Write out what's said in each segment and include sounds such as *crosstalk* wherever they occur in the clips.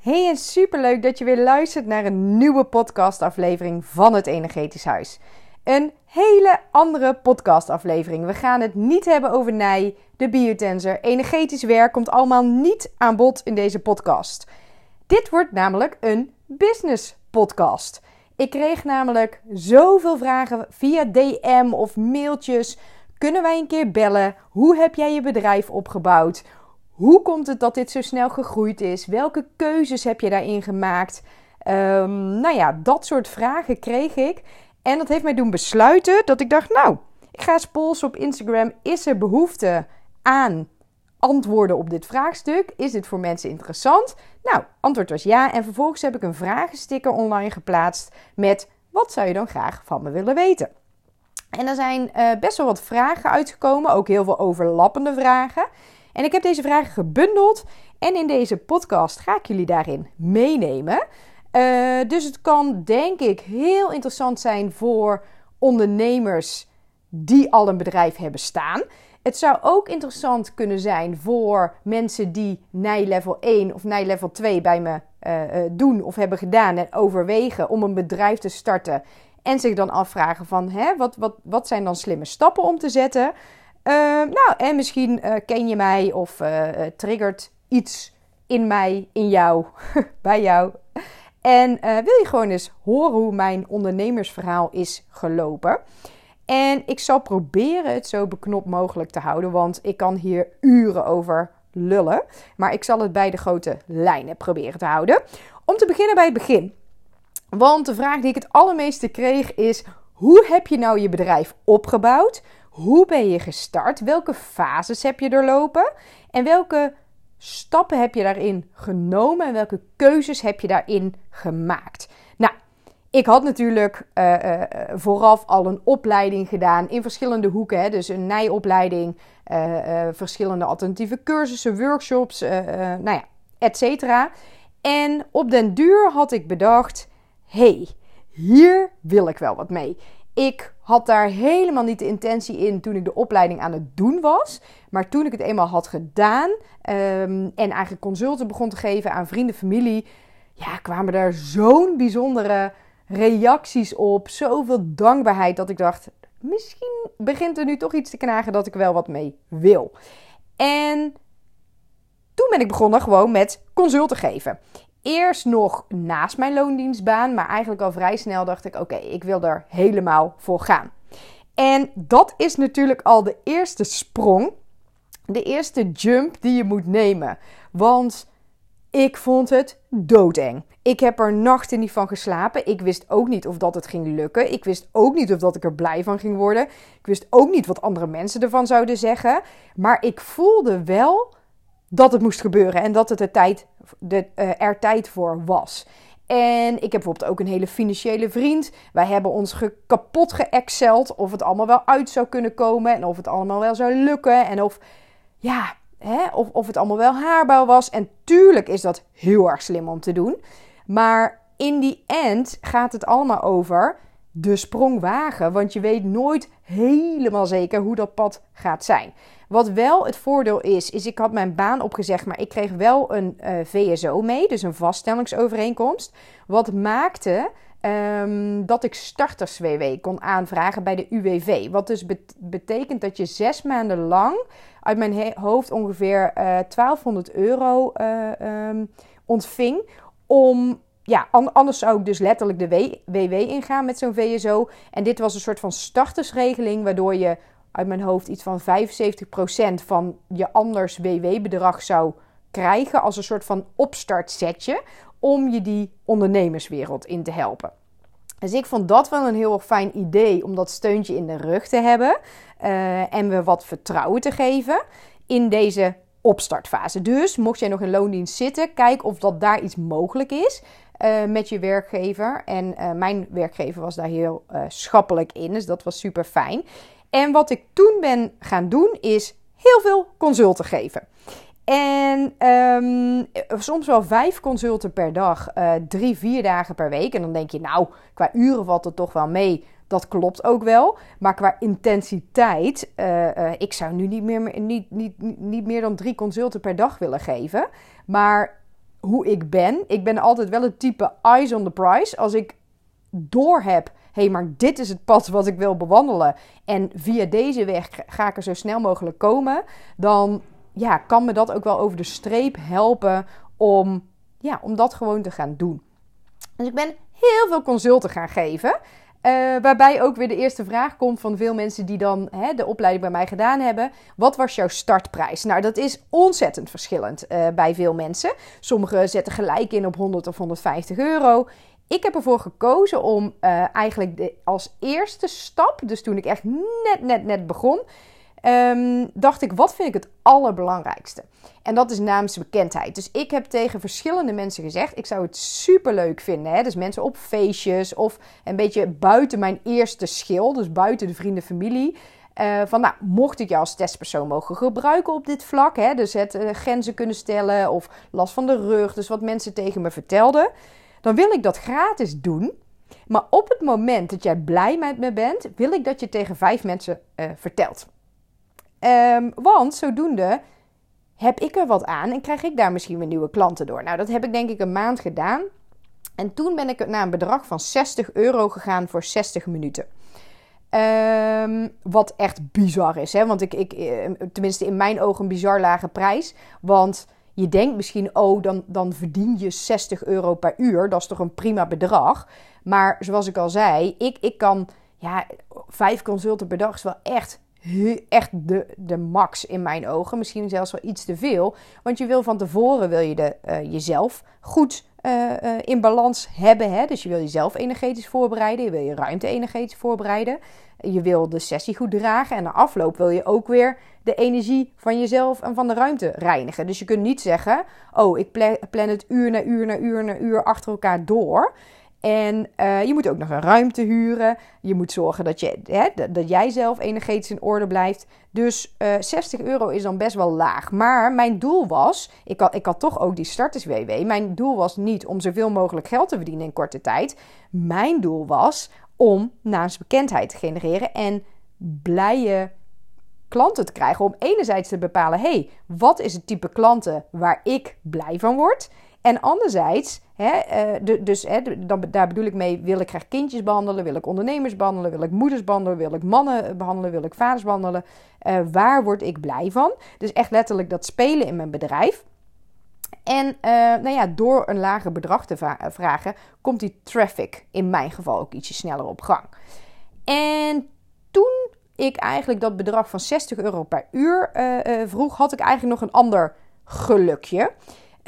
Hey en superleuk dat je weer luistert naar een nieuwe podcastaflevering van het Energetisch Huis. Een hele andere podcastaflevering. We gaan het niet hebben over Nij, de biotensor, energetisch werk komt allemaal niet aan bod in deze podcast. Dit wordt namelijk een business podcast. Ik kreeg namelijk zoveel vragen via DM of mailtjes. Kunnen wij een keer bellen? Hoe heb jij je bedrijf opgebouwd? Hoe komt het dat dit zo snel gegroeid is? Welke keuzes heb je daarin gemaakt? Um, nou ja, dat soort vragen kreeg ik. En dat heeft mij doen besluiten dat ik dacht, nou, ik ga eens polsen op Instagram. Is er behoefte aan antwoorden op dit vraagstuk? Is dit voor mensen interessant? Nou, antwoord was ja. En vervolgens heb ik een vragensticker online geplaatst met wat zou je dan graag van me willen weten? En er zijn uh, best wel wat vragen uitgekomen, ook heel veel overlappende vragen. En ik heb deze vragen gebundeld en in deze podcast ga ik jullie daarin meenemen. Uh, dus het kan denk ik heel interessant zijn voor ondernemers die al een bedrijf hebben staan. Het zou ook interessant kunnen zijn voor mensen die NIJ level 1 of NIJ level 2 bij me uh, doen of hebben gedaan en overwegen om een bedrijf te starten. En zich dan afvragen van hè, wat, wat, wat zijn dan slimme stappen om te zetten. Uh, nou, en misschien uh, ken je mij of uh, triggert iets in mij, in jou, *laughs* bij jou. En wil je gewoon eens horen hoe mijn ondernemersverhaal is gelopen. En ik zal proberen het zo beknopt mogelijk te houden, want ik kan hier uren over lullen. Maar ik zal het bij de grote lijnen proberen te houden. Om te beginnen bij het begin. Want de vraag die ik het allermeeste kreeg is: hoe heb je nou je bedrijf opgebouwd? Hoe ben je gestart? Welke fases heb je doorlopen? En welke stappen heb je daarin genomen? En welke keuzes heb je daarin gemaakt? Nou, ik had natuurlijk uh, uh, vooraf al een opleiding gedaan in verschillende hoeken. Hè? Dus een nijopleiding, uh, verschillende alternatieve cursussen, workshops, nou ja, et cetera. En op den duur had ik bedacht, hey, hier wil ik wel wat mee. Ik had daar helemaal niet de intentie in toen ik de opleiding aan het doen was. Maar toen ik het eenmaal had gedaan um, en eigenlijk consulten begon te geven aan vrienden, familie, ja, kwamen daar zo'n bijzondere reacties op. Zoveel dankbaarheid dat ik dacht, misschien begint er nu toch iets te knagen dat ik wel wat mee wil. En toen ben ik begonnen gewoon met consulten geven eerst nog naast mijn loondienstbaan, maar eigenlijk al vrij snel dacht ik: oké, ik wil er helemaal voor gaan. En dat is natuurlijk al de eerste sprong, de eerste jump die je moet nemen. Want ik vond het doodeng. Ik heb er nachten niet van geslapen. Ik wist ook niet of dat het ging lukken. Ik wist ook niet of dat ik er blij van ging worden. Ik wist ook niet wat andere mensen ervan zouden zeggen. Maar ik voelde wel dat het moest gebeuren en dat het er tijd, de, uh, er tijd voor was. En ik heb bijvoorbeeld ook een hele financiële vriend. Wij hebben ons kapot geëxceld of het allemaal wel uit zou kunnen komen en of het allemaal wel zou lukken en of, ja, hè, of, of het allemaal wel haarbaar was. En tuurlijk is dat heel erg slim om te doen. Maar in die end gaat het allemaal over de sprong wagen. Want je weet nooit helemaal zeker hoe dat pad gaat zijn. Wat wel het voordeel is, is ik had mijn baan opgezegd, maar ik kreeg wel een eh, VSO mee, dus een vaststellingsovereenkomst. Wat maakte um, dat ik starters-WW kon aanvragen bij de UWV. Wat dus betekent dat je zes maanden lang uit mijn hoofd ongeveer uh, eh, 1200 euro uh, um, ontving om ja, anders zou ik dus letterlijk de WW ingaan met zo'n VSO. En dit was een soort van startersregeling, waardoor je uit mijn hoofd iets van 75% van je anders WW-bedrag zou krijgen als een soort van opstartsetje om je die ondernemerswereld in te helpen. Dus ik vond dat wel een heel fijn idee om dat steuntje in de rug te hebben uh, en we wat vertrouwen te geven in deze opstartfase. Dus mocht jij nog in loondienst zitten, kijk of dat daar iets mogelijk is. Uh, met je werkgever. En uh, mijn werkgever was daar heel schappelijk in, dus dat was super fijn. En wat ik toen ben gaan doen, is heel veel consulten geven. En um, soms wel vijf consulten per dag, uh, drie, vier dagen per week. En dan denk je, nou, qua uren valt het toch wel mee. Dat klopt ook wel. Maar qua intensiteit, uh, uh, ik zou nu niet meer, niet, niet, niet meer dan drie consulten per dag willen geven. Maar hoe ik ben. Ik ben altijd wel het type eyes on the prize. Als ik door heb, hé, hey, maar dit is het pad wat ik wil bewandelen. En via deze weg ga ik er zo snel mogelijk komen. Dan ja, kan me dat ook wel over de streep helpen om, ja, om dat gewoon te gaan doen. Dus ik ben heel veel consulten gaan geven. Uh, waarbij ook weer de eerste vraag komt van veel mensen die dan hè, de opleiding bij mij gedaan hebben. Wat was jouw startprijs? Nou, dat is ontzettend verschillend uh, bij veel mensen. Sommigen zetten gelijk in op 100 of 150 euro. Ik heb ervoor gekozen om uh, eigenlijk de, als eerste stap, dus toen ik echt net, net, net begon, um, dacht ik, wat vind ik het allerbelangrijkste? En dat is naamsbekendheid. Dus ik heb tegen verschillende mensen gezegd: ik zou het super leuk vinden. Hè? Dus mensen op feestjes of een beetje buiten mijn eerste schil, dus buiten de vrienden, familie. Uh, van nou, mocht ik jou als testpersoon mogen gebruiken op dit vlak, hè, dus het uh, grenzen kunnen stellen of last van de rug, dus wat mensen tegen me vertelden, dan wil ik dat gratis doen. Maar op het moment dat jij blij met me bent, wil ik dat je tegen vijf mensen uh, vertelt. Um, want zodoende heb ik er wat aan en krijg ik daar misschien weer nieuwe klanten door. Nou, dat heb ik denk ik een maand gedaan. En toen ben ik naar een bedrag van 60 euro gegaan voor 60 minuten. Um, wat echt bizar is, hè? Want ik, ik, eh, tenminste in mijn ogen een bizar lage prijs. Want je denkt misschien, oh, dan, dan verdien je 60 euro per uur. Dat is toch een prima bedrag. Maar zoals ik al zei, ik, ik kan, ja, vijf consulten per dag is wel echt echt de, de max in mijn ogen. Misschien zelfs wel iets te veel. Want je wil van tevoren wil je de, uh, jezelf goed uh, uh, in balans hebben. Hè? Dus je wil jezelf energetisch voorbereiden. Je wil je ruimte energetisch voorbereiden. Je wil de sessie goed dragen. En na afloop wil je ook weer de energie van jezelf en van de ruimte reinigen. Dus je kunt niet zeggen: Oh, ik plan het uur na uur na uur na uur achter elkaar door. En uh, je moet ook nog een ruimte huren. Je moet zorgen dat, je, hè, dat jij zelf energetisch in orde blijft. Dus uh, eh, 60 euro is dan best wel laag. Maar mijn doel was, ik had, ik had toch ook die starters-WW. Mijn doel was niet om zoveel mogelijk geld te verdienen in korte tijd. Mijn doel was om naamsbekendheid te genereren en blije klanten te krijgen. Om enerzijds te bepalen, hey, wat is het type klanten waar ik blij van word? En anderzijds, hè, uh, dus hè, dan, daar bedoel ik mee, wil ik graag kindjes behandelen, wil ik ondernemers behandelen, wil ik moeders behandelen, wil ik mannen behandelen, wil ik vaders behandelen. Uh, waar word ik blij van? Dus echt letterlijk dat spelen in mijn bedrijf. En nou ja, door een lager bedrag te vragen, komt die traffic in mijn geval ook ietsje sneller op gang. En toen ik eigenlijk dat bedrag van 60 euro per uur vroeg, had ik eigenlijk nog een ander gelukje.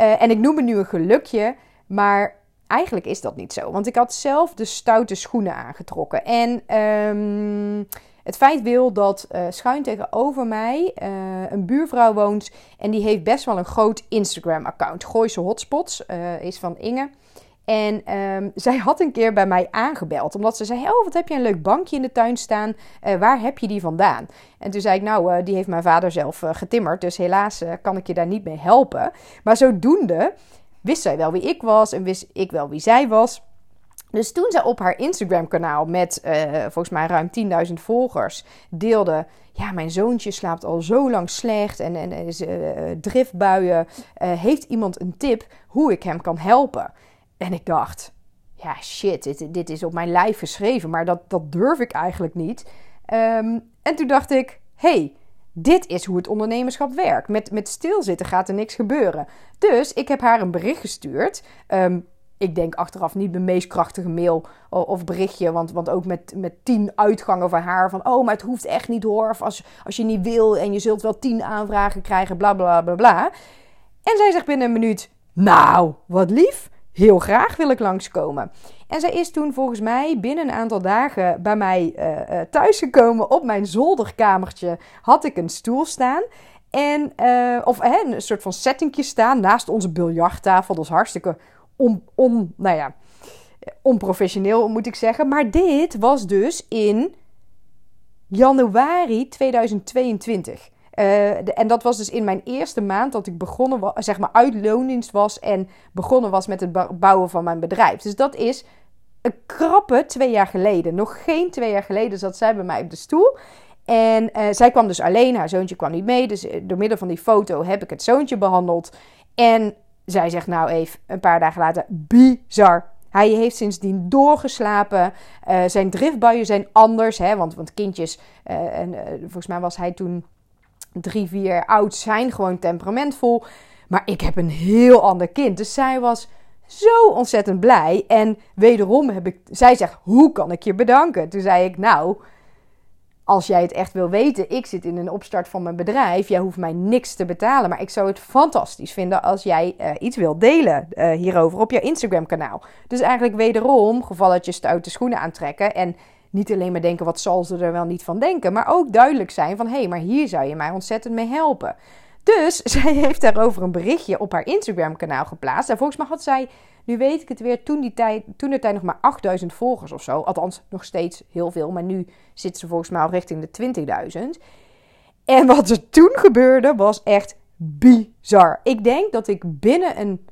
Uh, en ik noem het nu een gelukje, maar eigenlijk is dat niet zo. Want ik had zelf de stoute schoenen aangetrokken. En um, het feit wil dat uh, schuin tegenover mij uh, een buurvrouw woont. En die heeft best wel een groot Instagram-account. Gooise Hotspots is van Inge. En um, *laughs* zij had een keer bij mij aangebeld. Omdat ze zei: Oh, wat heb je een leuk bankje in de tuin staan? Uh, waar heb je die vandaan? En toen zei ik: Nou, uh, die heeft mijn vader zelf uh, getimmerd. Dus helaas kan ik je daar niet mee helpen. Maar zodoende wist zij wel wie ik was. En wist ik wel wie zij was. Dus toen zij op haar Instagram-kanaal met volgens mij ruim 10.000 volgers deelde. Ja, mijn zoontje slaapt al zo lang slecht en, en is driftbuien. heeft iemand een tip hoe ik hem kan helpen? En ik dacht, ja shit, dit, dit is op mijn lijf geschreven, maar dat, dat durf ik eigenlijk niet. Um, en toen dacht ik, hey, dit is hoe het ondernemerschap werkt. Met, met stilzitten gaat er niks gebeuren. Dus ik heb haar een bericht gestuurd. Um, ik denk achteraf niet mijn meest krachtige mail of berichtje. Want, want ook met, met tien uitgangen van haar. Van oh, maar het hoeft echt niet hoor. Als, als je niet wil en je zult wel tien aanvragen krijgen. Bla bla bla bla. En zij zegt binnen een minuut: Nou, wat lief. Heel graag wil ik langskomen. En zij is toen volgens mij binnen een aantal dagen bij mij uh, thuisgekomen. Op mijn zolderkamertje had ik een stoel staan. En, uh, of een soort van settingje staan naast onze biljarttafel. Dat is hartstikke on, on, nou ja, onprofessioneel moet ik zeggen. Maar dit was dus in januari 2022. Uh, en dat was dus in mijn eerste maand dat ik begonnen was, zeg maar uit loondienst was en begonnen was met het bouwen van mijn bedrijf. Dus dat is een krappe twee jaar geleden. Nog geen twee jaar geleden zat zij bij mij op de stoel. En uh, zij kwam dus alleen, haar zoontje kwam niet mee. Dus eh, door middel van die foto heb ik het zoontje behandeld. En zij zegt nou even een paar dagen later, bizar. Hij heeft sindsdien doorgeslapen. Zijn driftbuien zijn anders. Hè, want, want kindjes, en, volgens mij was hij toen drie, vier oud, zijn gewoon temperamentvol. Maar ik heb een heel ander kind. Dus zij was zo ontzettend blij. En wederom heb ik, zij zegt, hoe kan ik je bedanken? Toen zei ik, nou, als jij het echt wil weten, ik zit in een opstart van mijn bedrijf. Jij hoeft mij niks te betalen. Maar ik zou het fantastisch vinden als jij uh, iets wilt delen uh, hierover op je Instagram kanaal. Dus eigenlijk wederom gevalletjes uit de schoenen aantrekken. En niet alleen maar denken, wat zal ze er wel niet van denken. Maar ook duidelijk zijn van, hé, hey, maar hier zou je mij ontzettend mee helpen. Dus *laughs* zij heeft daarover een berichtje op haar Instagram kanaal geplaatst. En volgens mij had zij nu weet ik het weer, toen, die tijd, toen de tijd nog maar 8000 volgers of zo. Althans, nog steeds heel veel. Maar nu zit ze volgens mij al richting de 20.000. En wat er toen gebeurde was echt bizar. Ik denk dat ik binnen een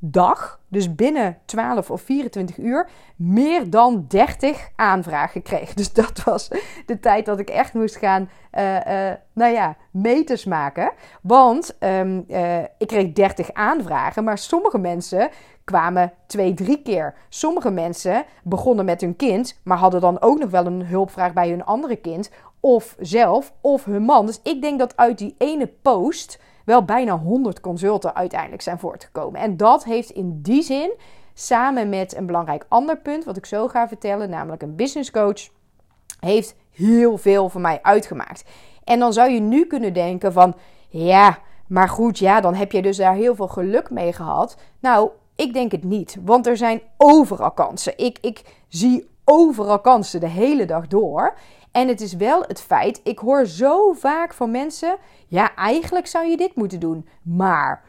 dag, dus binnen 12 of 24 uur, meer dan 30 aanvragen kreeg. *laughs* Dus dat was de tijd dat ik echt moest gaan, uh, nou ja, meters maken. Want um, uh, ik kreeg 30 aanvragen, maar sommige mensen kwamen twee, drie keer. Sommige mensen begonnen met hun kind, maar hadden dan ook nog wel een hulpvraag bij hun andere kind. Of zelf, of hun man. Dus ik denk dat uit die ene post wel bijna 100 consulten uiteindelijk zijn voortgekomen. En dat heeft in die zin, samen met een belangrijk ander punt, wat ik zo ga vertellen, namelijk een business coach, heeft heel veel voor mij uitgemaakt. En dan zou je nu kunnen denken van, ja, maar goed, ja, dan heb je dus daar heel veel geluk mee gehad. Nou, ik denk het niet, want er zijn overal kansen. Ik, ik zie overal kansen de hele dag door. En het is wel het feit, ik hoor zo vaak van mensen: ja, eigenlijk zou je dit moeten doen, maar.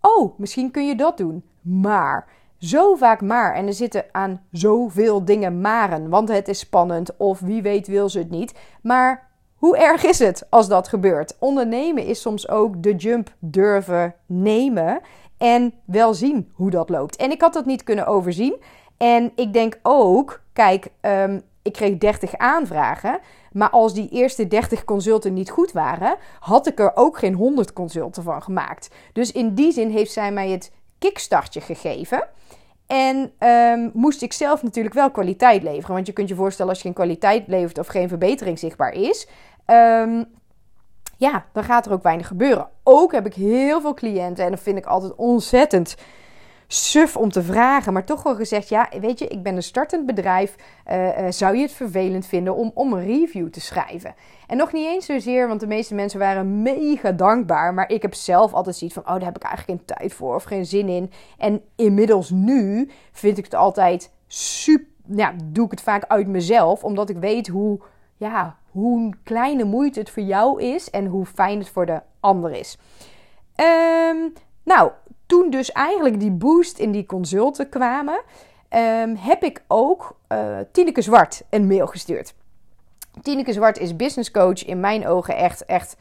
Oh, misschien kun je dat doen, maar. Zo vaak maar. En er zitten aan zoveel dingen maren. Want het is spannend of wie weet wil ze het niet. Maar hoe erg is het als dat gebeurt? Ondernemen is soms ook de jump durven nemen. En wel zien hoe dat loopt. En ik had dat niet kunnen overzien. En ik denk ook, kijk, um, ik kreeg 30 aanvragen. Maar als die eerste 30 consulten niet goed waren, had ik er ook geen 100 consulten van gemaakt. Dus in die zin heeft zij mij het kickstartje gegeven. En um, moest ik zelf natuurlijk wel kwaliteit leveren. Want je kunt je voorstellen, als je geen kwaliteit levert of geen verbetering zichtbaar is, um, ja, dan gaat er ook weinig gebeuren. Ook heb ik heel veel cliënten en dat vind ik altijd ontzettend suf om te vragen, maar toch wel gezegd: ja, weet je, ik ben een startend bedrijf. Uh, uh, zou je het vervelend vinden om, om een review te schrijven? En nog niet eens zozeer, want de meeste mensen waren mega dankbaar. Maar ik heb zelf altijd zoiets van: oh, daar heb ik eigenlijk geen tijd voor of geen zin in. En inmiddels nu vind ik het altijd super. Ja, doe ik het vaak uit mezelf, omdat ik weet hoe ja, hoe kleine moeite het voor jou is en hoe fijn het voor de ander is. Um, nou, toen dus eigenlijk die boost in die consulten kwamen, um, heb ik ook uh, Tineke Zwart een mail gestuurd. Tineke Zwart is business coach in mijn ogen echt, echt,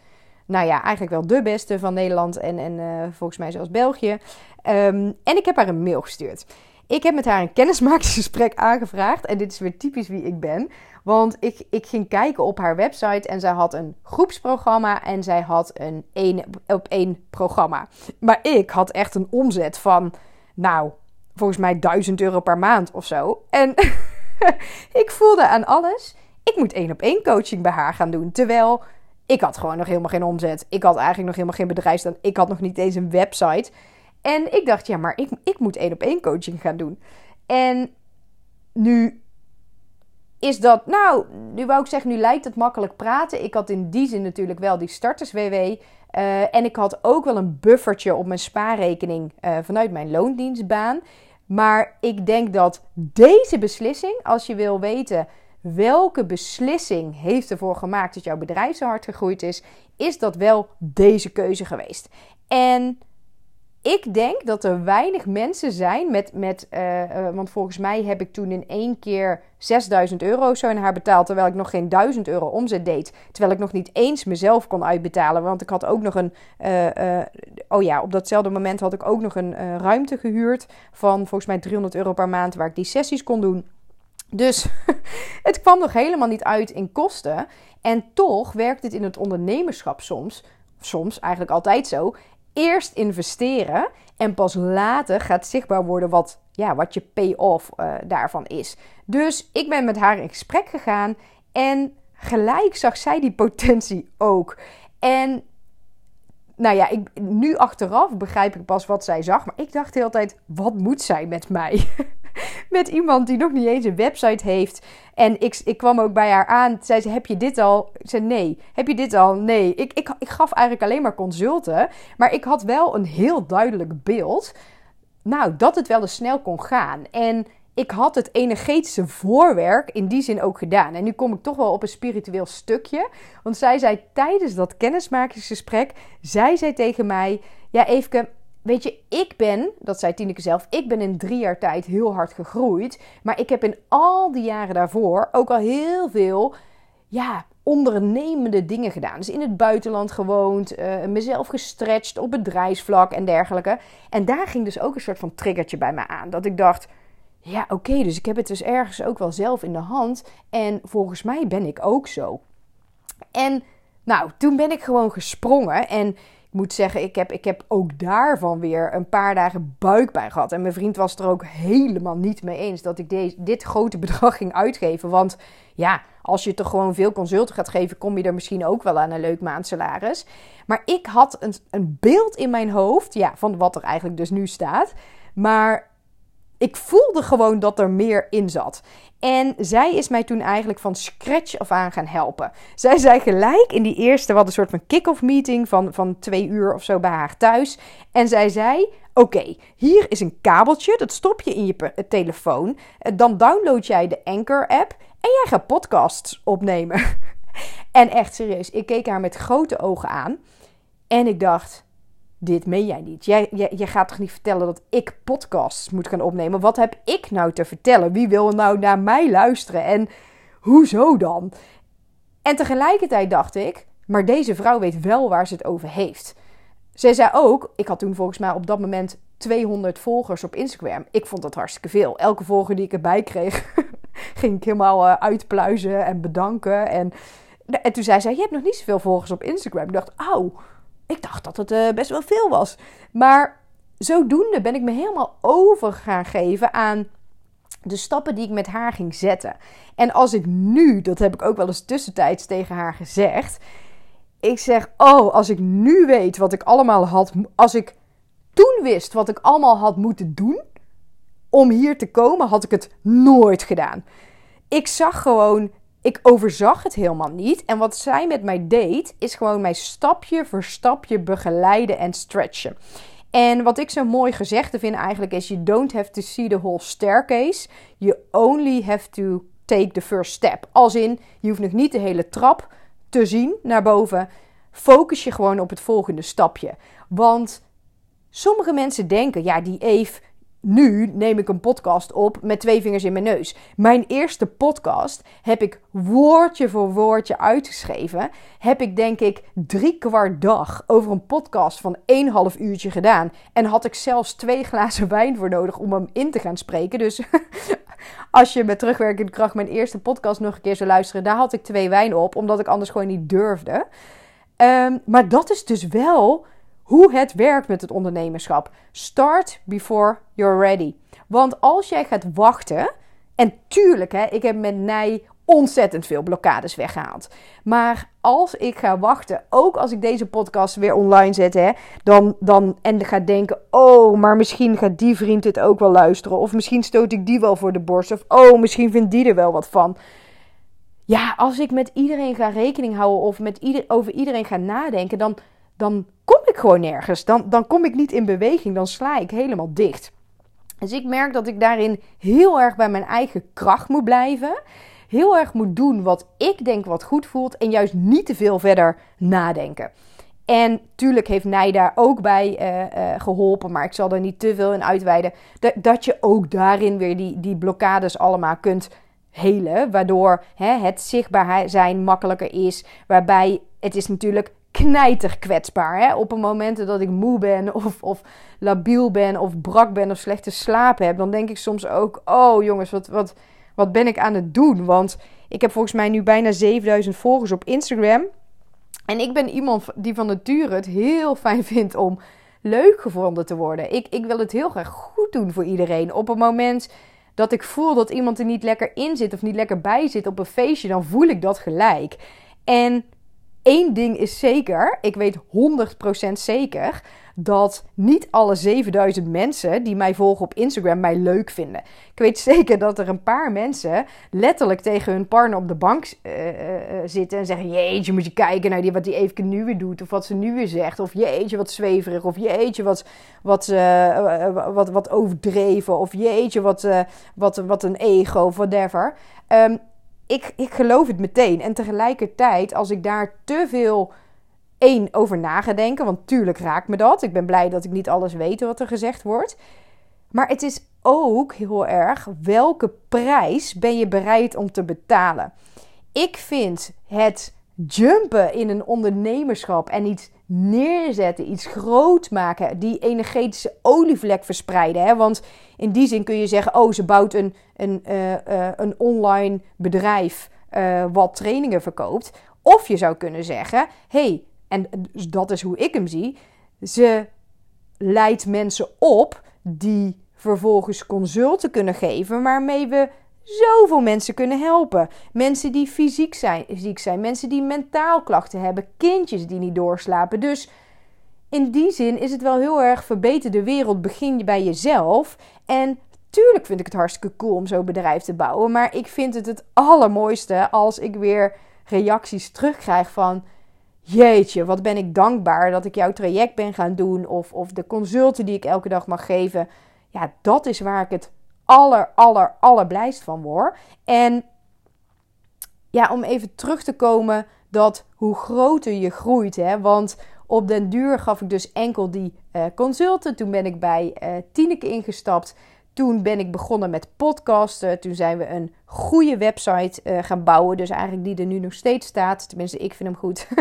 nou ja, eigenlijk wel de beste van Nederland en, en uh, volgens mij zelfs België. Um, en ik heb haar een mail gestuurd. Ik heb met haar een kennismakingsgesprek *laughs* aangevraagd. En dit is weer typisch wie ik ben. Want ik, ik ging kijken op haar website en zij had een groepsprogramma en zij had een één op één programma. Maar ik had echt een omzet van, nou, volgens mij 1000 euro per maand of zo. En *laughs* ik voelde aan alles, ik moet één op één coaching bij haar gaan doen. Terwijl ik had gewoon nog helemaal geen omzet. Ik had eigenlijk nog helemaal geen bedrijf staan. Ik had nog niet eens een website. En ik dacht, ja, maar ik, ik moet één op één coaching gaan doen. En nu is dat, nou, nu wou ik zeggen, nu lijkt het makkelijk praten. Ik had in die zin natuurlijk wel die starters-WW. Eh, en ik had ook wel een buffertje op mijn spaarrekening uh, vanuit mijn loondienstbaan. Maar ik denk dat deze beslissing, als je wil weten welke beslissing heeft ervoor gemaakt dat jouw bedrijf zo hard gegroeid is, is dat wel deze keuze geweest. En ik denk dat er weinig mensen zijn met. met uh, uh, want volgens mij heb ik toen in één keer 6000 euro zo in haar betaald. Terwijl ik nog geen 1000 euro omzet deed. Terwijl ik nog niet eens mezelf kon uitbetalen. Want ik had ook nog een. Uh, oh ja, op datzelfde moment had ik ook nog een ruimte gehuurd. Van volgens mij 300 euro per maand. Waar ik die sessies kon doen. Dus *laughs* het kwam nog helemaal niet uit in kosten. En toch werkt het in het ondernemerschap soms. Soms eigenlijk altijd zo eerst investeren en pas later gaat zichtbaar worden wat, ja, wat je payoff uh, daarvan is. Dus ik ben met haar in gesprek gegaan en gelijk zag zij die potentie ook. En nou ja, ik, nu achteraf begrijp ik pas wat zij zag. Maar ik dacht de tijd, wat moet zij met mij? *laughs* *laughs* met iemand die nog niet eens een website heeft. En ik, ik kwam ook bij haar aan. Zei ze, heb je dit al? Ik zei, nee. Heb je dit al? Nee. Ik, ik, ik gaf eigenlijk alleen maar consulten. Maar ik had wel een heel duidelijk beeld. Nou, dat het wel eens snel kon gaan. En ik had het energetische voorwerk in die zin ook gedaan. En nu kom ik toch wel op een spiritueel stukje. Want zij zei tijdens dat kennismakingsgesprek, zij zei tegen mij, ja Eefke, weet je, ik ben, dat zei Tineke zelf, ik ben in drie jaar tijd heel hard gegroeid. Maar ik heb in al die jaren daarvoor ook al heel veel, ja, ondernemende dingen gedaan. Dus in het buitenland gewoond, uh, mezelf gestretched op bedrijfsvlak en dergelijke. En daar ging dus ook een soort van triggertje bij me aan. Dat ik dacht, ja, oké, dus ik heb het dus ergens ook wel zelf in de hand. En volgens mij ben ik ook zo. En nou, toen ben ik gewoon gesprongen. En moet zeggen, ik heb, ik heb ook daarvan weer een paar dagen buik bij gehad. En mijn vriend was er ook helemaal niet mee eens dat ik deze, dit grote bedrag ging uitgeven. Want ja, als je toch gewoon veel consulten gaat geven, kom je er misschien ook wel aan een leuk maandsalaris. Maar ik had een, een beeld in mijn hoofd, ja, van wat er eigenlijk dus nu staat. Maar ik voelde gewoon dat er meer in zat. En zij is mij toen eigenlijk van scratch af aan gaan helpen. Zij zei gelijk in die eerste, wat een soort van kick-off meeting van, van twee uur of zo bij haar thuis. En zij zei: Oké, hier is een kabeltje, dat stop je in je telefoon. Dan download jij de Anchor-app en jij gaat podcasts opnemen. *laughs* en echt serieus, ik keek haar met grote ogen aan. En ik dacht: dit meen jij niet. Jij, jij, jij, gaat toch niet vertellen dat ik podcasts moet gaan opnemen? Wat heb ik nou te vertellen? Wie wil nou naar mij luisteren? En hoezo dan? En tegelijkertijd dacht ik, maar deze vrouw weet wel waar ze het over heeft. Zij zei ook, ik had toen volgens mij op dat moment 200 volgers op Instagram. Ik vond dat hartstikke veel. Elke volger die ik erbij kreeg, *laughs* ging ik helemaal uh, uitpluizen en bedanken. En, en toen zei zij, je hebt nog niet zoveel volgers op Instagram. Ik dacht, auw ik dacht dat het uh, best wel veel was. Maar zodoende ben ik me helemaal over gaan geven aan de stappen die ik met haar ging zetten. En als ik nu, dat heb ik ook wel eens tussentijds tegen haar gezegd. Ik zeg, oh, als ik nu weet wat ik allemaal had. Als ik toen wist wat ik allemaal had moeten doen om hier te komen, had ik het nooit gedaan. Ik zag gewoon ik overzag het helemaal niet. En wat zij met mij deed, is gewoon mij stapje voor stapje begeleiden en stretchen. En wat ik zo mooi gezegd vind eigenlijk is: You don't have to see the whole staircase. You only have to take the first step. Als in, je hoeft nog niet de hele trap te zien naar boven. Focus je gewoon op het volgende stapje. Want sommige mensen denken: ja, die Eve nu neem ik een podcast op met twee vingers in mijn neus. Mijn eerste podcast heb ik woordje voor woordje uitgeschreven. Heb ik denk ik drie kwart dag over een podcast van een half uurtje gedaan. En had ik zelfs twee glazen wijn voor nodig om hem in te gaan spreken. Dus *laughs* als je met terugwerkende kracht mijn eerste podcast nog een keer zou luisteren, daar had ik twee wijn op. Omdat ik anders gewoon niet durfde. Um, maar dat is dus wel hoe het werkt met het ondernemerschap. Start before you're ready. Want als jij gaat wachten, en tuurlijk, hè, ik heb met Nij ontzettend veel blokkades weggehaald. Maar als ik ga wachten, ook als ik deze podcast weer online zet, hè, dan, dan en ga denken: oh, maar misschien gaat die vriend het ook wel luisteren. Of misschien stoot ik die wel voor de borst. Of oh, misschien vindt die er wel wat van. Ja, als ik met iedereen ga rekening houden of met ieder, over iedereen ga nadenken, dan, dan kom ik gewoon nergens. Dan, dan kom ik niet in beweging. Dan sla ik helemaal dicht. Dus ik merk dat ik daarin heel erg bij mijn eigen kracht moet blijven. Heel erg moet doen wat ik denk wat goed voelt. En juist niet te veel verder nadenken. En tuurlijk heeft Nij daar ook bij uh, uh, geholpen. Maar ik zal er niet te veel in uitweiden. Dat, dat je ook daarin weer die, die blokkades allemaal kunt helen. Waardoor hè, het zichtbaar zijn makkelijker is. Waarbij het is natuurlijk knijter kwetsbaar. Hè? Op een moment dat ik moe ben of, of labiel ben of brak ben of slechte slaap heb, dan denk ik soms ook: oh jongens, wat, wat, wat ben ik aan het doen? Want ik heb volgens mij nu bijna 7000 volgers op Instagram. En ik ben iemand die van nature het heel fijn *laughs* vindt om leuk gevonden te worden. Ik, ik wil het heel graag goed doen voor iedereen. Op het moment dat ik voel dat iemand er niet lekker in zit of niet lekker bij zit op een feestje, dan voel ik dat gelijk. En één ding is zeker, ik weet 100% zeker dat niet alle 7000 mensen die mij volgen op Instagram mij leuk vinden. Ik weet zeker dat er een paar mensen letterlijk tegen hun partner op de bank uh, uh, zitten en zeggen: Jeetje, moet je kijken naar die, wat die even nu weer doet, of wat ze nu weer zegt, of jeetje, wat zweverig, of jeetje, wat, wat, wat, wat overdreven, of jeetje, wat, wat, wat een ego, of whatever. Um, ik, ik geloof het meteen. En tegelijkertijd, als ik daar te veel één over na ga denken, want tuurlijk raakt me dat. Ik ben blij dat ik niet alles weet wat er gezegd wordt. Maar het is ook heel erg welke prijs ben je bereid om te betalen. Ik vind het jumpen in een ondernemerschap en iets neerzetten, iets groot maken, die energetische olievlek verspreiden. Hè? Want in die zin kun je zeggen: oh, ze bouwt een, een, uh, uh, een online bedrijf uh, wat trainingen verkoopt. Of je zou kunnen zeggen: hey, en dat is hoe ik hem zie. Ze leidt mensen op die vervolgens consulten kunnen geven, waarmee we zoveel mensen kunnen helpen. Mensen die fysiek zijn, ziek zijn, mensen die mentaal klachten hebben, kindjes die niet doorslapen. Dus in die zin is het wel heel erg verbeter de wereld. Begin je bij jezelf. En tuurlijk vind ik het hartstikke cool om zo'n bedrijf te bouwen. Maar ik vind het het allermooiste als ik weer reacties terugkrijg van jeetje, wat ben ik dankbaar dat ik jouw traject ben gaan doen. Of, of de consulten die ik elke dag mag geven. Ja, dat is waar ik het aller, aller, aller blijst van word. En ja, om even terug te komen dat hoe groter je groeit. Hè, want op den duur gaf ik dus enkel die uh, consulten. Toen ben ik bij uh, Tineke ingestapt. Toen ben ik begonnen met podcasten. Toen zijn we een goede website uh, gaan bouwen. Dus eigenlijk die er nu nog steeds staat. Tenminste, ik vind hem goed. *laughs*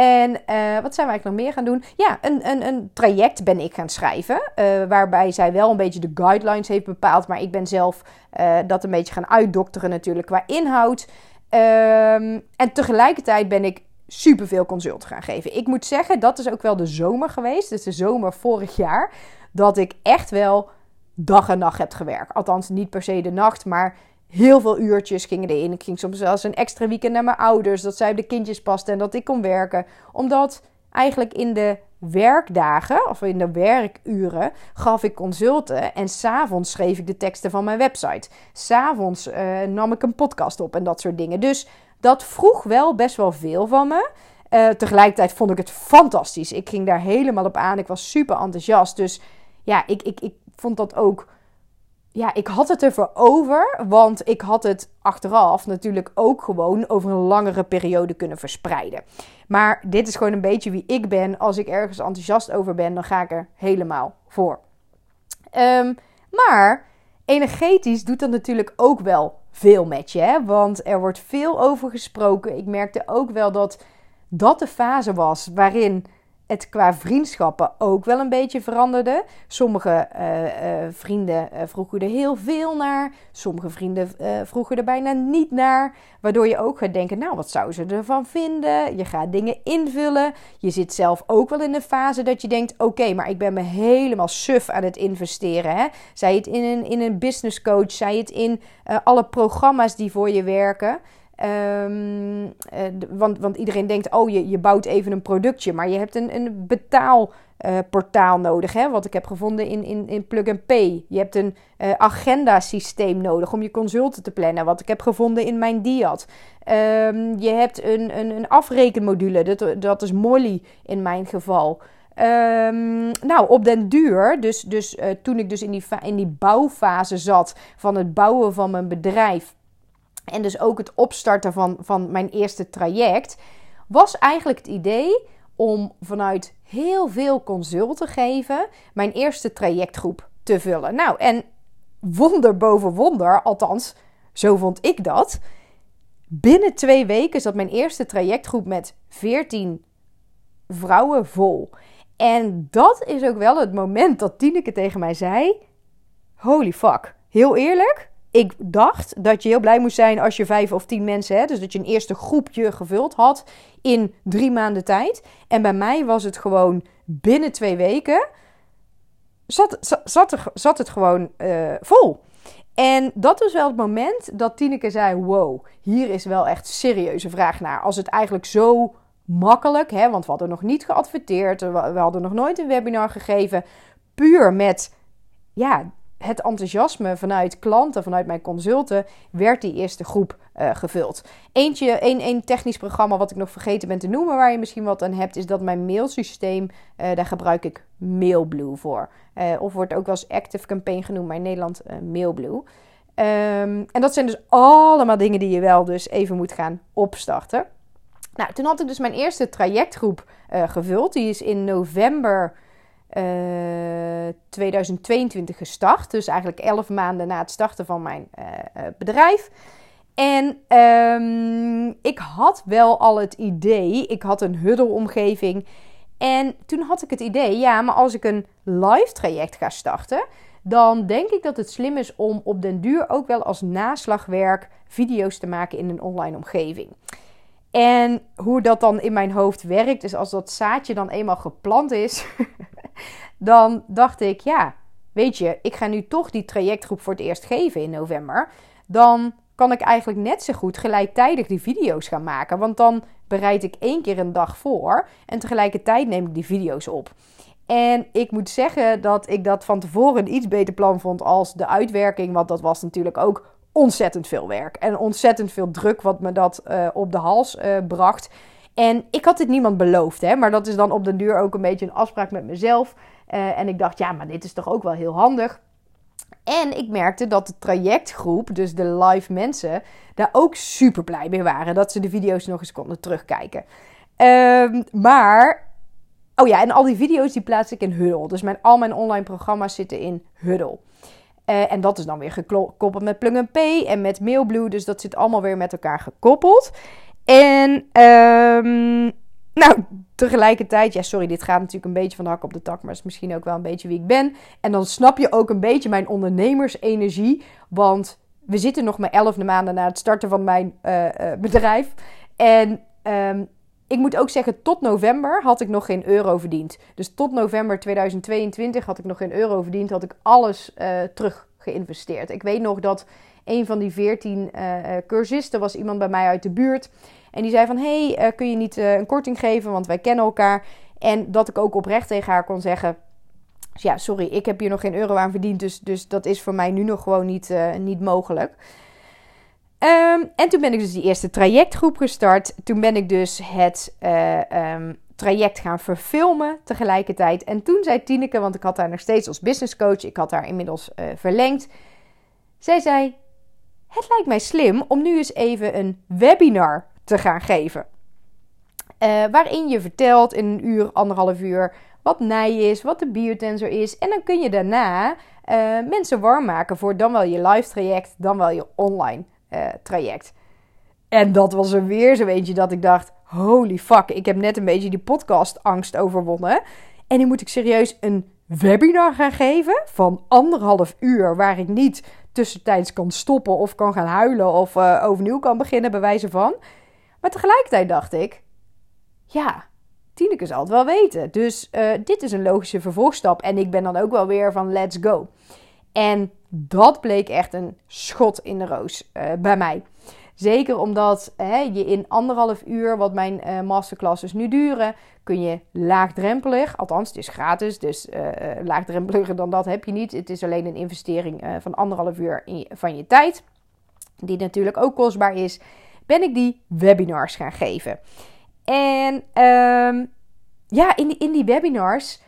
En uh, wat zijn we eigenlijk nog meer gaan doen? Ja, een, een, een traject ben ik gaan schrijven. Uh, waarbij zij wel een beetje de guidelines heeft bepaald. Maar ik ben zelf uh, dat een beetje gaan uitdokteren natuurlijk qua inhoud. Um, en tegelijkertijd ben ik superveel consult gaan geven. Ik moet zeggen, dat is ook wel de zomer geweest. Dus de zomer vorig jaar. Dat ik echt wel dag en nacht heb gewerkt. Althans, niet per se de nacht, maar heel veel uurtjes gingen erin. Ik ging soms zelfs een extra weekend naar mijn ouders, dat zij op de kindjes pasten en dat ik kon werken. Omdat eigenlijk in de werkdagen, of in de werkuren, gaf ik consulten. En s'avonds schreef ik de teksten van mijn website. S'avonds uh, nam ik een podcast op en dat soort dingen. Dus dat vroeg wel best wel veel van me. Uh, tegelijkertijd vond ik het fantastisch. Ik ging daar helemaal op aan. Ik was super enthousiast. Dus ja, ik, ik, ik vond dat ook ja, ik had het ervoor over, want ik had het achteraf natuurlijk ook gewoon over een langere periode kunnen verspreiden. Maar dit is gewoon een beetje wie ik ben. Als ik ergens enthousiast over ben, dan ga ik er helemaal voor. Um, maar energetisch doet dat natuurlijk ook wel veel met je, hè? want er wordt veel over gesproken. Ik merkte ook wel dat dat de fase was waarin het qua vriendschappen ook wel een beetje veranderde. Sommige uh, uh, vrienden uh, vroegen er heel veel naar. Sommige vrienden vroegen er bijna niet naar. Waardoor je ook gaat denken, nou, wat zou ze ervan vinden? Je gaat dingen invullen. Je zit zelf ook wel in de fase dat je denkt, oké, maar ik ben me helemaal suf aan het investeren. Hè? Zij het in een, in een business coach, zij het in alle programma's die voor je werken. Um, want, want iedereen denkt, oh, je, je bouwt even een productje. Maar je hebt een, een betaalportaal uh, nodig. Hè? Wat ik heb gevonden in, in, in Plug and Pay. Je hebt een uh, agenda-systeem nodig om je consulten te plannen. Wat ik heb gevonden in mijn Diad. Um, je hebt een, een, een afrekenmodule. Dat, dat is Molly in mijn geval. Um, nou, op den duur, dus, dus toen ik dus in die, in die bouwfase zat van het bouwen van mijn bedrijf en dus ook het opstarten van, van mijn eerste traject, was eigenlijk het idee om vanuit heel veel consult te geven mijn eerste trajectgroep te vullen. Nou, en wonder boven wonder, althans, zo vond ik dat. Binnen twee weken zat mijn eerste trajectgroep met 14 vrouwen vol. En dat is ook wel het moment dat Tineke tegen mij zei: Holy fuck, heel eerlijk, ik dacht dat je heel blij moest zijn als je vijf of tien mensen hebt. Dus dat je een eerste groepje gevuld had in drie maanden tijd. En bij mij was het gewoon binnen twee weken zat, zat, zat het gewoon uh, vol. En dat was wel het moment dat Tineke zei: Wow, hier is wel echt serieuze vraag naar. Als het eigenlijk zo makkelijk, hè, want we hadden nog niet geadverteerd, we hadden nog nooit een webinar gegeven, puur met ja, het enthousiasme vanuit klanten, vanuit mijn consulten, werd die eerste groep uh, gevuld. Eentje, één, technisch programma wat ik nog vergeten ben te noemen, waar je misschien wat aan hebt, is dat mijn mailsysteem, uh, daar gebruik ik Mailblue voor. Uh, of wordt ook wel eens Active Campaign genoemd, maar in Nederland Mailblue. Um, en dat zijn dus allemaal dingen die je wel dus even moet gaan opstarten. Nou, toen had ik dus mijn eerste trajectgroep gevuld. Die is in november 2022 gestart. Dus eigenlijk 11 maanden na het starten van mijn bedrijf. En um, ik had wel al het idee, ik had een huddelomgeving. En toen had ik het idee, ja, maar als ik een live traject ga starten, dan denk ik dat het slim is om op den duur ook wel als naslagwerk video's te maken in een online omgeving. En hoe dat dan in mijn hoofd werkt, is als dat zaadje dan eenmaal geplant is, *laughs* dan dacht ik, ja, weet je, ik ga nu toch die trajectgroep voor het eerst geven in november. Dan kan ik eigenlijk net zo goed gelijktijdig die video's gaan maken. Want dan bereid ik één keer een dag voor en tegelijkertijd neem ik die video's op. En ik moet zeggen dat ik dat van tevoren iets beter plan vond als de uitwerking. Want dat was natuurlijk ook ontzettend veel werk. En ontzettend veel druk wat me dat uh, op de hals uh, bracht. En ik had dit niemand beloofd, hè, maar dat is dan op den duur ook een beetje een afspraak met mezelf. Uh, en ik dacht, ja, maar dit is toch ook wel heel handig. En ik merkte dat de trajectgroep, dus de live mensen, daar ook super blij mee waren. Dat ze de video's nog eens konden terugkijken. Um, maar, oh ja, en al die video's die plaats ik in Huddle. Dus mijn, al mijn online programma's zitten in Huddle. Uh, en dat is dan weer gekoppeld met Plug Pay en met Mailblue. Dus dat zit allemaal weer met elkaar gekoppeld. En um, nou, tegelijkertijd, ja, sorry, dit gaat natuurlijk een beetje van de hak op de tak, maar is misschien ook wel een beetje wie ik ben. En dan snap je ook een beetje mijn ondernemersenergie, want we zitten nog maar elf maanden na het starten van mijn uh, uh, bedrijf. En um, ik moet ook zeggen, tot november had ik nog geen euro verdiend. Dus tot november 2022 had ik nog geen euro verdiend, had ik alles uh, terug geïnvesteerd. Ik weet nog dat een van die veertien cursisten was iemand bij mij uit de buurt. En die zei van, hey, uh, kun je niet uh, een korting geven, want wij kennen elkaar. En dat ik ook oprecht tegen haar kon zeggen... ja, sorry, ik heb hier nog geen euro aan verdiend, dus, dus dat is voor mij nu nog gewoon niet, uh, niet mogelijk. Um, en toen ben ik dus die eerste trajectgroep gestart. Toen ben ik dus het um, traject gaan verfilmen tegelijkertijd. En toen zei Tineke, want ik had haar nog steeds als business coach, ik had haar inmiddels verlengd. Zij zei: Het lijkt mij slim om nu eens even een webinar te gaan geven. Uh, waarin je vertelt in een uur, anderhalf uur, wat nij is, wat de biotensor is. En dan kun je daarna uh, mensen warm maken voor dan wel je live traject, dan wel je online uh, traject. En dat was er weer zo eentje dat ik dacht: holy fuck, ik heb net een beetje die podcast angst overwonnen. En nu moet ik serieus een webinar gaan geven van anderhalf uur, waar ik niet tussentijds kan stoppen of kan gaan huilen of overnieuw kan beginnen, bij wijze van. Maar tegelijkertijd dacht ik, ja, Tineke zal het wel weten. Dus uh, dit is een logische vervolgstap. En ik ben dan ook wel weer van let's go. En dat bleek echt een schot in de roos uh, bij mij. Zeker omdat hè, je in anderhalf uur, wat mijn uh, masterclasses nu duren, kun je laagdrempelig, althans het is gratis, dus uh, laagdrempeliger dan dat heb je niet. Het is alleen een investering van anderhalf uur van je tijd, die natuurlijk ook kostbaar is ben ik die webinars gaan geven. En um, ja, in in die webinars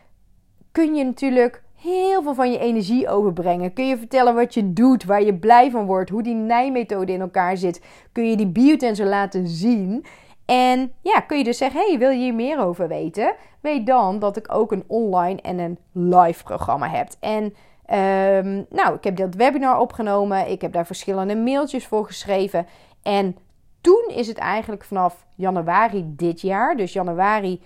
kun je natuurlijk heel veel van je energie overbrengen. Kun je vertellen wat je doet, waar je blij van wordt, hoe die nijmethode in elkaar zit. Kun je die biotensor laten zien. En ja, kun je dus zeggen: hey, wil je hier meer over weten? Weet dan dat ik ook een online en een live programma heb. En um, nou, ik heb dat webinar opgenomen. Ik heb daar verschillende mailtjes voor geschreven. En toen is het eigenlijk vanaf januari dit jaar, dus januari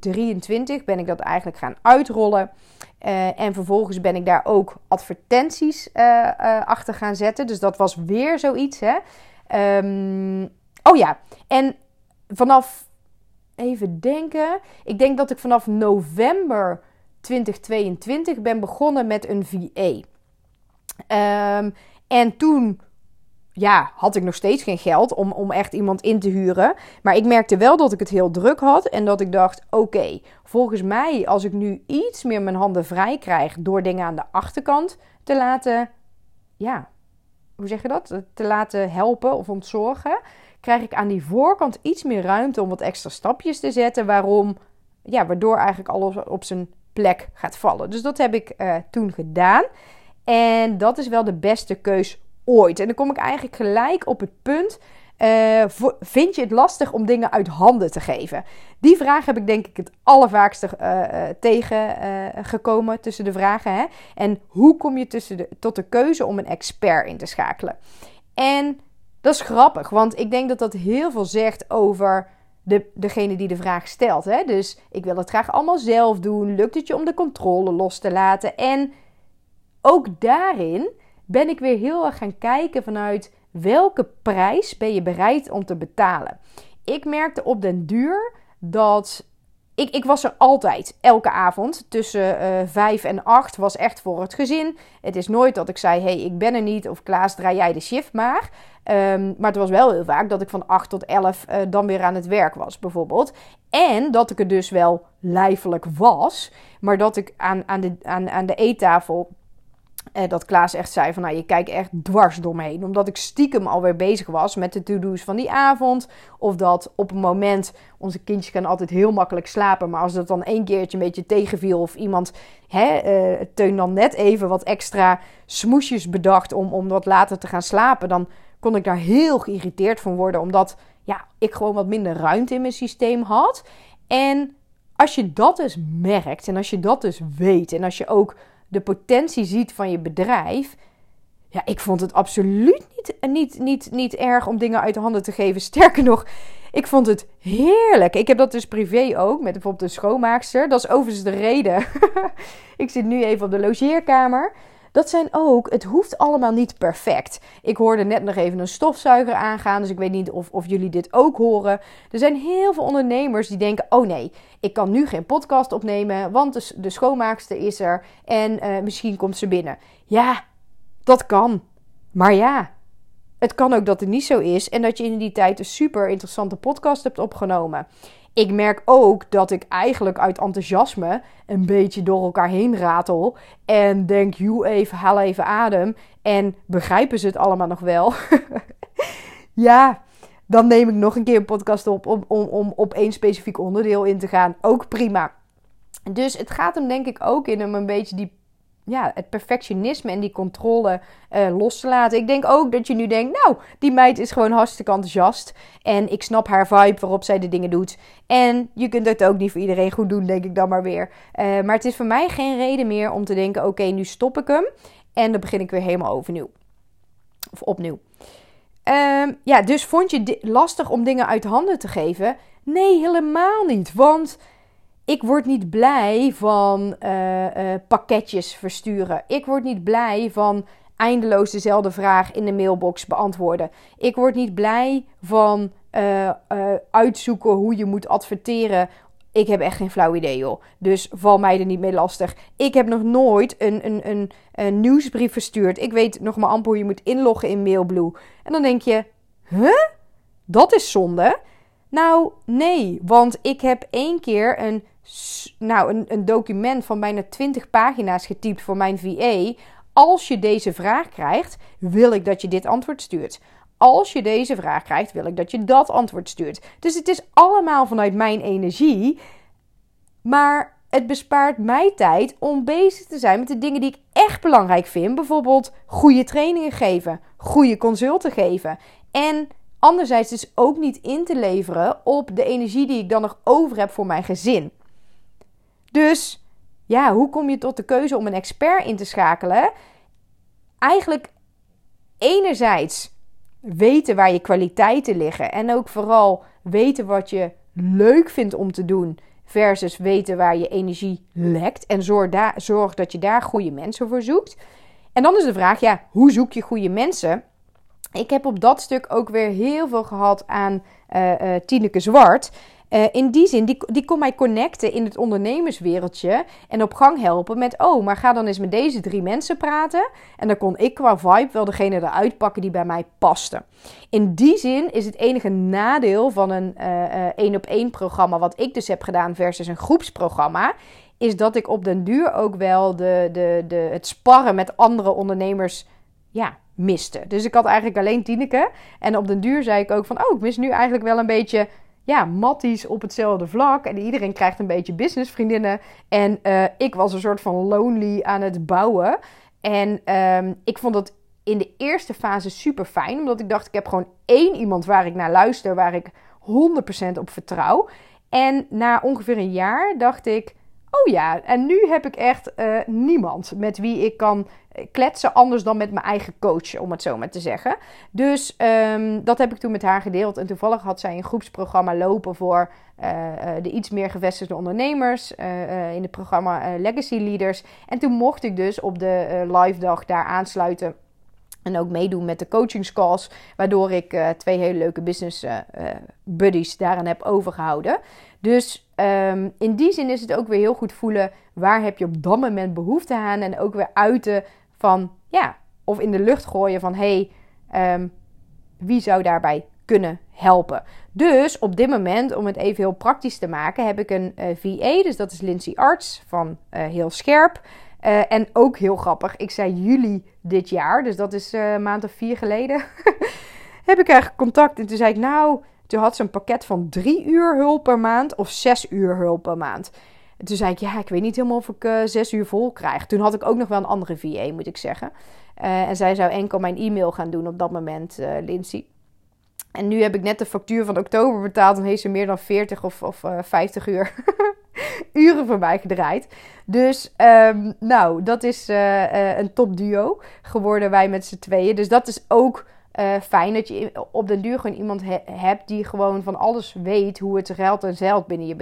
2023, ben ik dat eigenlijk gaan uitrollen. Uh, en vervolgens ben ik daar ook advertenties uh, uh, achter gaan zetten. Dus dat was weer zoiets. Hè? Um, oh ja, en vanaf even denken. Ik denk dat ik vanaf november 2022 ben begonnen met een VA. Ehm, en toen ja, had ik nog steeds geen geld om, om echt iemand in te huren. Maar ik merkte wel dat ik het heel druk had. En dat ik dacht: oké, volgens mij, als ik nu iets meer mijn handen vrij krijg. door dingen aan de achterkant te laten. Ja, hoe zeg je dat? Te laten helpen of ontzorgen. Krijg ik aan die voorkant iets meer ruimte om wat extra stapjes te zetten. Waarom, ja, waardoor eigenlijk alles op zijn plek gaat vallen. Dus dat heb ik uh, toen gedaan. En dat is wel de beste keus ooit. En dan kom ik eigenlijk gelijk op het punt. Uh, vind je het lastig om dingen uit handen te geven? Die vraag heb ik denk ik het allervaakste uh, tegengekomen tussen de vragen. Hè? En hoe kom je tussen de, tot de keuze om een expert in te schakelen? En dat is grappig, want ik denk dat dat heel veel zegt over de, degene die de vraag stelt. Hè? Dus ik wil het graag allemaal zelf doen. Lukt het je om de controle los te laten? En ook daarin ben ik weer heel erg gaan kijken vanuit welke prijs ben je bereid om te betalen. Ik merkte op den duur dat ik, ik was er altijd, elke avond. Tussen uh, vijf en acht was echt voor het gezin. Het is nooit dat ik zei, hey, ik ben er niet. Of Klaas, draai jij de shift maar. Um, maar het was wel heel vaak dat ik van 8 tot 11 uh, eh, dan weer aan het werk was, bijvoorbeeld. En dat ik er dus wel lijfelijk was. Maar dat ik aan, aan, de, aan, aan de eettafel eh, dat Klaas echt zei van, nou, je kijkt echt dwars door me heen. Omdat ik stiekem alweer bezig was met de to-do's van die avond. Of dat op een moment, onze kindjes gaan altijd heel makkelijk slapen. Maar als dat dan één keertje een beetje tegenviel of iemand, hè, uh, Teun dan net even wat extra smoesjes bedacht om, om wat later te gaan slapen. Dan kon ik daar heel geïrriteerd van worden. Omdat, ja, ik gewoon wat minder ruimte in mijn systeem had. En als je dat dus merkt en als je dat dus weet en als je ook de potentie ziet van je bedrijf. Ja, ik vond het absoluut niet, niet, niet, niet erg om dingen uit de handen te geven. *laughs* Sterker nog, ik vond het heerlijk. Ik heb dat dus privé ook, met bijvoorbeeld een schoonmaakster. Dat is overigens de reden. *laughs* ik zit nu even op de logeerkamer. Dat zijn ook, het hoeft allemaal niet perfect. Ik hoorde net nog even een stofzuiger aangaan, dus ik weet niet of, of jullie dit ook horen. Er zijn heel veel ondernemers die denken: oh nee, ik kan nu geen podcast opnemen, want de, schoonmaakster is er en uh, misschien komt ze binnen. Ja, dat kan. Maar ja, het kan ook dat het niet zo is en dat je in die tijd een super interessante podcast hebt opgenomen ik merk ook dat ik eigenlijk uit enthousiasme een beetje door elkaar heen ratel. En denk, joe even, haal even adem. En begrijpen ze het allemaal nog wel? *laughs* ja, dan neem ik nog een keer een podcast op om, om, om op één specifiek onderdeel in te gaan. Ook prima. Dus het gaat hem denk ik ook in om een beetje die ja, het perfectionisme en die controle uh, los te laten. Ik denk ook dat je nu denkt, nou, die meid is gewoon hartstikke enthousiast. En ik snap haar vibe waarop zij de dingen doet. En je kunt het ook niet voor iedereen goed doen, denk ik dan maar weer. Uh, maar het is voor mij geen reden meer om te denken, oké, nu stop ik hem. En dan begin ik weer helemaal overnieuw. Of opnieuw. Um, ja, dus vond je lastig om dingen uit handen te geven? Nee, helemaal niet. Want ik word niet blij van uh, uh, pakketjes versturen. Ik word niet blij van eindeloos dezelfde vraag in de mailbox beantwoorden. Ik word niet blij van uh, uitzoeken hoe je moet adverteren. Ik heb echt geen flauw idee, joh. Dus val mij er niet mee lastig. Ik heb nog nooit een, een, een, een nieuwsbrief verstuurd. Ik weet nog maar amper hoe je moet inloggen in Mailblue. En dan denk je, huh? Dat is zonde. Nou, nee, want ik heb één keer een nou, een, een document van bijna 20 pagina's getypt voor mijn VA. Als je deze vraag krijgt, wil ik dat je dit antwoord stuurt. Als je deze vraag krijgt, wil ik dat je dat antwoord stuurt. Dus het is allemaal vanuit mijn energie. Maar het bespaart mij tijd om bezig te zijn met de dingen die ik echt belangrijk vind. Bijvoorbeeld goede trainingen geven, goede consulten geven. En anderzijds dus ook niet in te leveren op de energie die ik dan nog over heb voor mijn gezin. Dus ja, hoe kom je tot de keuze om een expert in te schakelen? Eigenlijk enerzijds weten waar je kwaliteiten liggen en ook vooral weten wat je leuk vindt om te doen versus weten waar je energie lekt en zorg, daar, zorg dat je daar goede mensen voor zoekt. En dan is de vraag, ja, hoe zoek je goede mensen? ik heb op dat stuk ook weer heel veel gehad aan uh, Tineke Zwart. Uh, in die zin, die, die kon mij connecten in het ondernemerswereldje en op gang helpen met, oh, maar ga dan eens met deze drie mensen praten. En dan kon ik qua vibe wel degene eruit pakken die bij mij paste. In die zin is het enige nadeel van een één-op-één programma, wat ik dus heb gedaan versus een groepsprogramma, is dat ik op den duur ook wel de, de, de, het sparren met andere ondernemers ja, miste. Dus ik had eigenlijk alleen Tineke. En op den duur zei ik ook van, oh, ik mis nu eigenlijk wel een beetje ja, matties op hetzelfde vlak. En iedereen krijgt een beetje businessvriendinnen. En uh, ik was een soort van lonely aan het bouwen. En um, ik vond dat in de eerste fase super fijn. Omdat ik dacht, ik heb gewoon één iemand waar ik naar luister. Waar ik 100% op vertrouw. En na ongeveer een jaar dacht ik... Oh ja, en nu heb ik echt uh, niemand met wie ik kan kletsen anders dan met mijn eigen coach, om het zo maar te zeggen. Dus um, dat heb ik toen met haar gedeeld. En toevallig had zij een groepsprogramma lopen voor uh, de iets meer gevestigde ondernemers uh, in het programma Legacy Leaders. En toen mocht ik dus op de live dag daar aansluiten. En ook meedoen met de coachingscalls. Waardoor ik twee hele leuke business buddies daaraan heb overgehouden. Dus um, in die zin is het ook weer heel goed voelen. Waar heb je op dat moment behoefte aan? En ook weer uiten van ja, of in de lucht gooien van hey, um, wie zou daarbij kunnen helpen. Dus op dit moment, om het even heel praktisch te maken, heb ik een eh, VA, dus dat is Lindsay Arts van uh, Heel Scherp. Uh, en ook heel grappig, ik zei juli dit jaar, dus dat is een maand of vier geleden, *laughs* heb ik eigenlijk contact. En toen zei ik, nou, toen had ze een pakket van drie uur hulp per maand of zes uur hulp per maand. En toen zei ik, ja, ik weet niet helemaal of ik uh, zes uur vol krijg. Toen had ik ook nog wel een andere VA, moet ik zeggen. Uh, en zij zou enkel mijn e-mail gaan doen op dat moment, uh, Lindsay. En nu heb ik net de factuur van oktober betaald. En heeft ze meer dan 40 of, of 50 uur *laughs* uren voor mij gedraaid. Dus um, nou, dat is een top duo geworden wij met z'n tweeën. Dus dat is ook fijn dat je op den duur gewoon iemand hebt die gewoon van alles weet hoe het geld en zeilt binnen je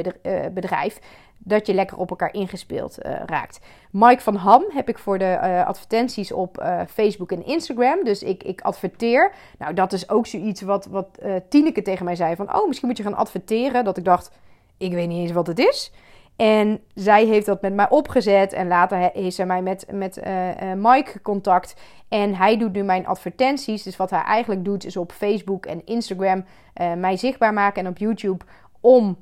bedrijf dat je lekker op elkaar ingespeeld uh, raakt. Mike van Ham heb ik voor de advertenties op Facebook en Instagram. Dus ik, ik adverteer. Nou, dat is ook zoiets wat, wat Tineke tegen mij zei. Van, oh, misschien moet je gaan adverteren. Dat ik dacht, ik weet niet eens wat het is. En zij heeft dat met mij opgezet. En later heeft zij mij met, met Mike contact. En hij doet nu mijn advertenties. Dus wat hij eigenlijk doet, is op Facebook en Instagram mij zichtbaar maken. En op YouTube om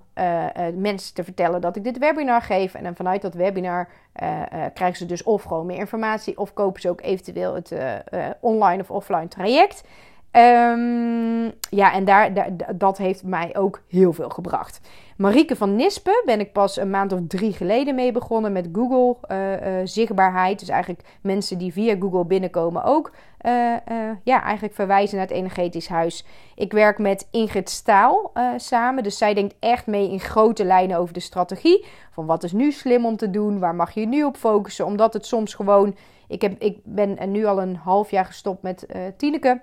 mensen te vertellen dat ik dit webinar geef. En dan vanuit dat webinar krijgen ze dus of gewoon meer informatie of kopen ze ook eventueel het online of offline traject. Um, ja, en daar, daar, dat heeft mij ook heel veel gebracht. Marieke van Nispen ben ik pas een maand of drie geleden mee begonnen met Google uh, uh, zichtbaarheid. Dus eigenlijk mensen die via Google binnenkomen ook uh, ja, eigenlijk verwijzen naar het energetisch huis. Ik werk met Ingrid Staal samen. Dus zij denkt echt mee in grote lijnen over de strategie. Van wat is nu slim om te doen? Waar mag je nu op focussen? Omdat het soms gewoon... Ik, heb, ik ben nu al een half jaar gestopt met Tineke.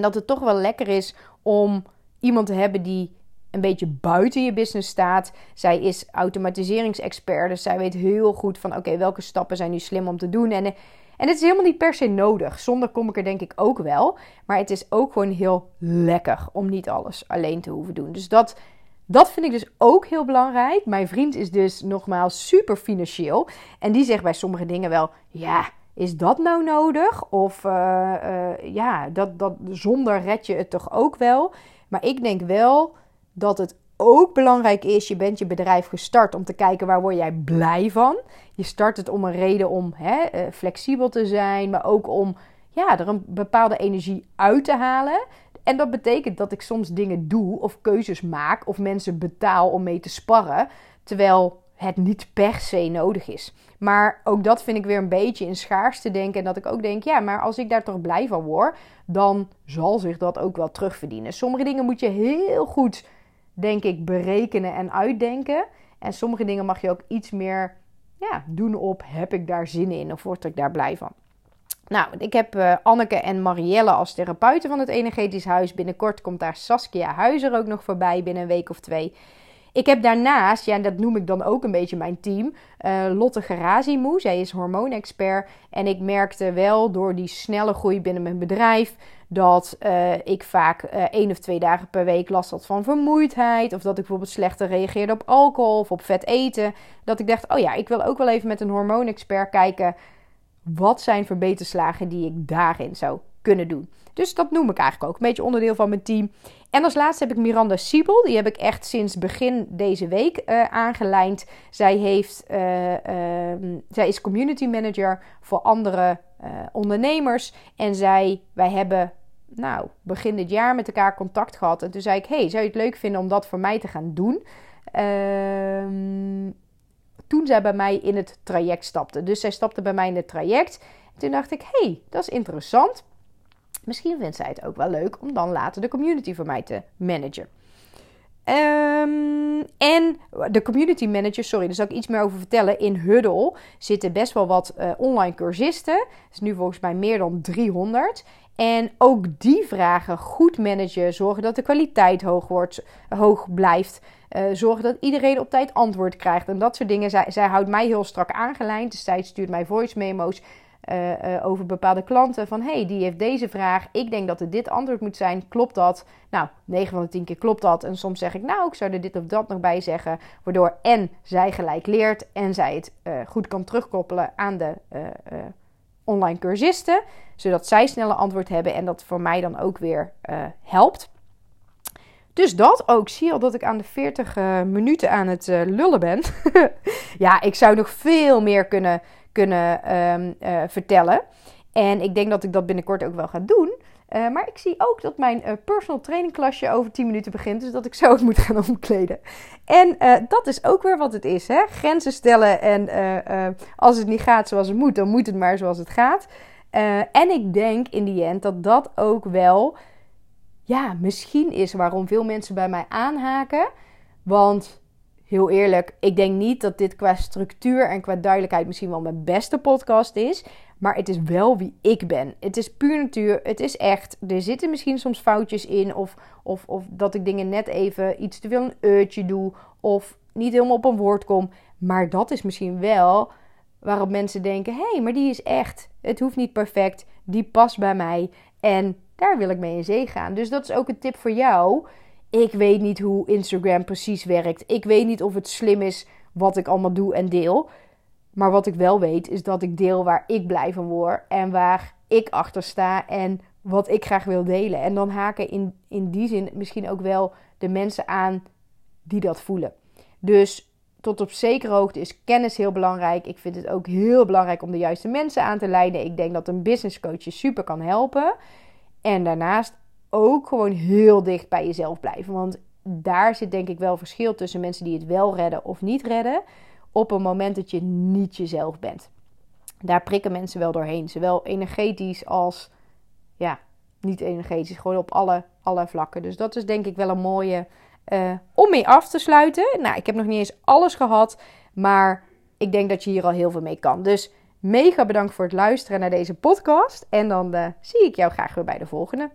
En dat het toch wel lekker is om iemand te hebben die een beetje buiten je business staat. Zij is automatiseringsexpert, dus zij weet heel goed van oké, welke stappen zijn nu slim om te doen. En, en het is helemaal niet per se nodig. Zonder kom ik er denk ik ook wel. Maar het is ook gewoon heel lekker om niet alles alleen te hoeven doen. Dus dat, dat vind ik dus ook heel belangrijk. Mijn vriend is dus nogmaals super financieel. En die zegt bij sommige dingen wel, ja, is dat nou nodig? Of uh, uh, ja, dat, dat, zonder red je het toch ook wel? Maar ik denk wel dat het ook belangrijk is, je bent je bedrijf gestart om te kijken waar word jij blij van. Je start het om een reden om hè, eh, flexibel te zijn, maar ook om ja, er een bepaalde energie uit te halen. En dat betekent dat ik soms dingen doe of keuzes maak of mensen betaal om mee te sparren, terwijl het niet per se nodig is. Maar ook dat vind ik weer een beetje in schaars te denken. En dat ik ook denk, ja, maar als ik daar toch blij van word, dan zal zich dat ook wel terugverdienen. Sommige dingen moet je heel goed, denk ik, berekenen en uitdenken. En sommige dingen mag je ook iets meer ja, doen op, heb ik daar zin in of word ik daar blij van? Nou, ik heb uh, Anneke en Marielle als therapeuten van het Energetisch Huis. Binnenkort komt daar Saskia Huizer ook nog voorbij binnen een week of twee. Ik heb daarnaast, ja, dat noem ik dan ook een beetje mijn team, uh, Lotte Gerazimou. Zij is hormoonexpert. En ik merkte wel door die snelle groei binnen mijn bedrijf dat uh, ik vaak uh, één of twee dagen per week last had van vermoeidheid. Of dat ik bijvoorbeeld slechter reageerde op alcohol of op vet eten. Dat ik dacht, oh ja, ik wil ook wel even met een hormoonexpert kijken. Wat zijn verbeterslagen die ik daarin zou kunnen doen. Dus dat noem ik eigenlijk ook. Een beetje onderdeel van mijn team. En als laatste heb ik Miranda Siebel. Die heb ik echt sinds begin deze week uh, aangelijnd. Zij, heeft, uh, uh, zij is community manager voor andere eh, ondernemers. En zij, wij hebben nou, begin dit jaar met elkaar contact gehad. En toen zei ik, hey, zou je het leuk vinden om dat voor mij te gaan doen? Ehm, toen zij bij mij in het traject stapte. Dus zij stapte bij mij in het traject. En toen dacht ik, hey, dat is interessant. Misschien vindt zij het ook wel leuk om dan later de community voor mij te managen. Um, en de community manager, sorry, daar zal ik iets meer over vertellen. In Huddle zitten best wel wat uh, online cursisten. Is nu volgens mij meer dan 300. En ook die vragen goed managen, zorgen dat de kwaliteit hoog, wordt, hoog blijft. Uh, zorgen dat iedereen op tijd antwoord krijgt en dat soort dingen. Zij, zij houdt mij heel strak aangelijnd. Dus zij stuurt mij voice memo's uh, uh, over bepaalde klanten. Van hey, die heeft deze vraag. Ik denk dat er dit antwoord moet zijn. Klopt dat? Nou, 9 van de 10 keer klopt dat. En soms zeg ik, nou, ik zou er dit of dat nog bij zeggen. Waardoor en zij gelijk leert en zij het uh, goed kan terugkoppelen aan de online cursisten. Zodat zij sneller antwoord hebben en dat voor mij dan ook weer helpt. Dus dat ook. Zie je al dat ik aan de 40 minuten aan het lullen ben. *laughs* ja, ik zou nog veel meer kunnen kunnen um, uh, vertellen. En ik denk dat ik dat binnenkort ook wel ga doen. Uh, maar ik zie ook dat mijn uh, personal training klasje over 10 minuten begint. Dus dat ik zo ook *laughs* moet gaan omkleden. En dat is ook weer wat het is. Hè? Grenzen stellen. En als het niet gaat zoals het moet, dan moet het maar zoals het gaat. en ik denk in die end dat dat ook wel... Ja, misschien is waarom veel mensen bij mij aanhaken. Want heel eerlijk, ik denk niet dat dit qua structuur en qua duidelijkheid misschien wel mijn beste podcast is. Maar het is wel wie ik ben. Het is puur natuur. Het is echt. Er zitten misschien soms foutjes in. Of, of, of dat ik dingen net even iets te veel een uurtje doe. Of niet helemaal op een woord kom. Maar dat is misschien wel waarop mensen denken: hé, hey, maar die is echt. Het hoeft niet perfect. Die past bij mij. En daar wil ik mee in zee gaan. Dus dat is ook een tip voor jou. Ik weet niet hoe Instagram precies werkt. Ik weet niet of het slim is wat ik allemaal doe en deel. Maar wat ik wel weet is dat ik deel waar ik blij van word en waar ik achter sta en wat ik graag wil delen. En dan haken in, in die zin misschien ook wel de mensen aan die dat voelen. Dus tot op zekere hoogte is kennis heel belangrijk. Ik vind het ook heel belangrijk om de juiste mensen aan te leiden. Ik denk dat een business coach je super kan helpen. En daarnaast ook gewoon heel dicht bij jezelf blijven. Want daar zit denk ik wel verschil tussen mensen die het wel redden of niet redden. Op een moment dat je niet jezelf bent. Daar prikken mensen wel doorheen. Zowel energetisch als ja, niet energetisch. Gewoon op alle, alle vlakken. Dus dat is denk ik wel een mooie uh, om mee af te sluiten. Nou, ik heb nog niet eens alles gehad. Maar ik denk dat je hier al heel veel mee kan. Dus mega bedankt voor het luisteren naar deze podcast. En dan uh, zie ik jou graag weer bij de volgende.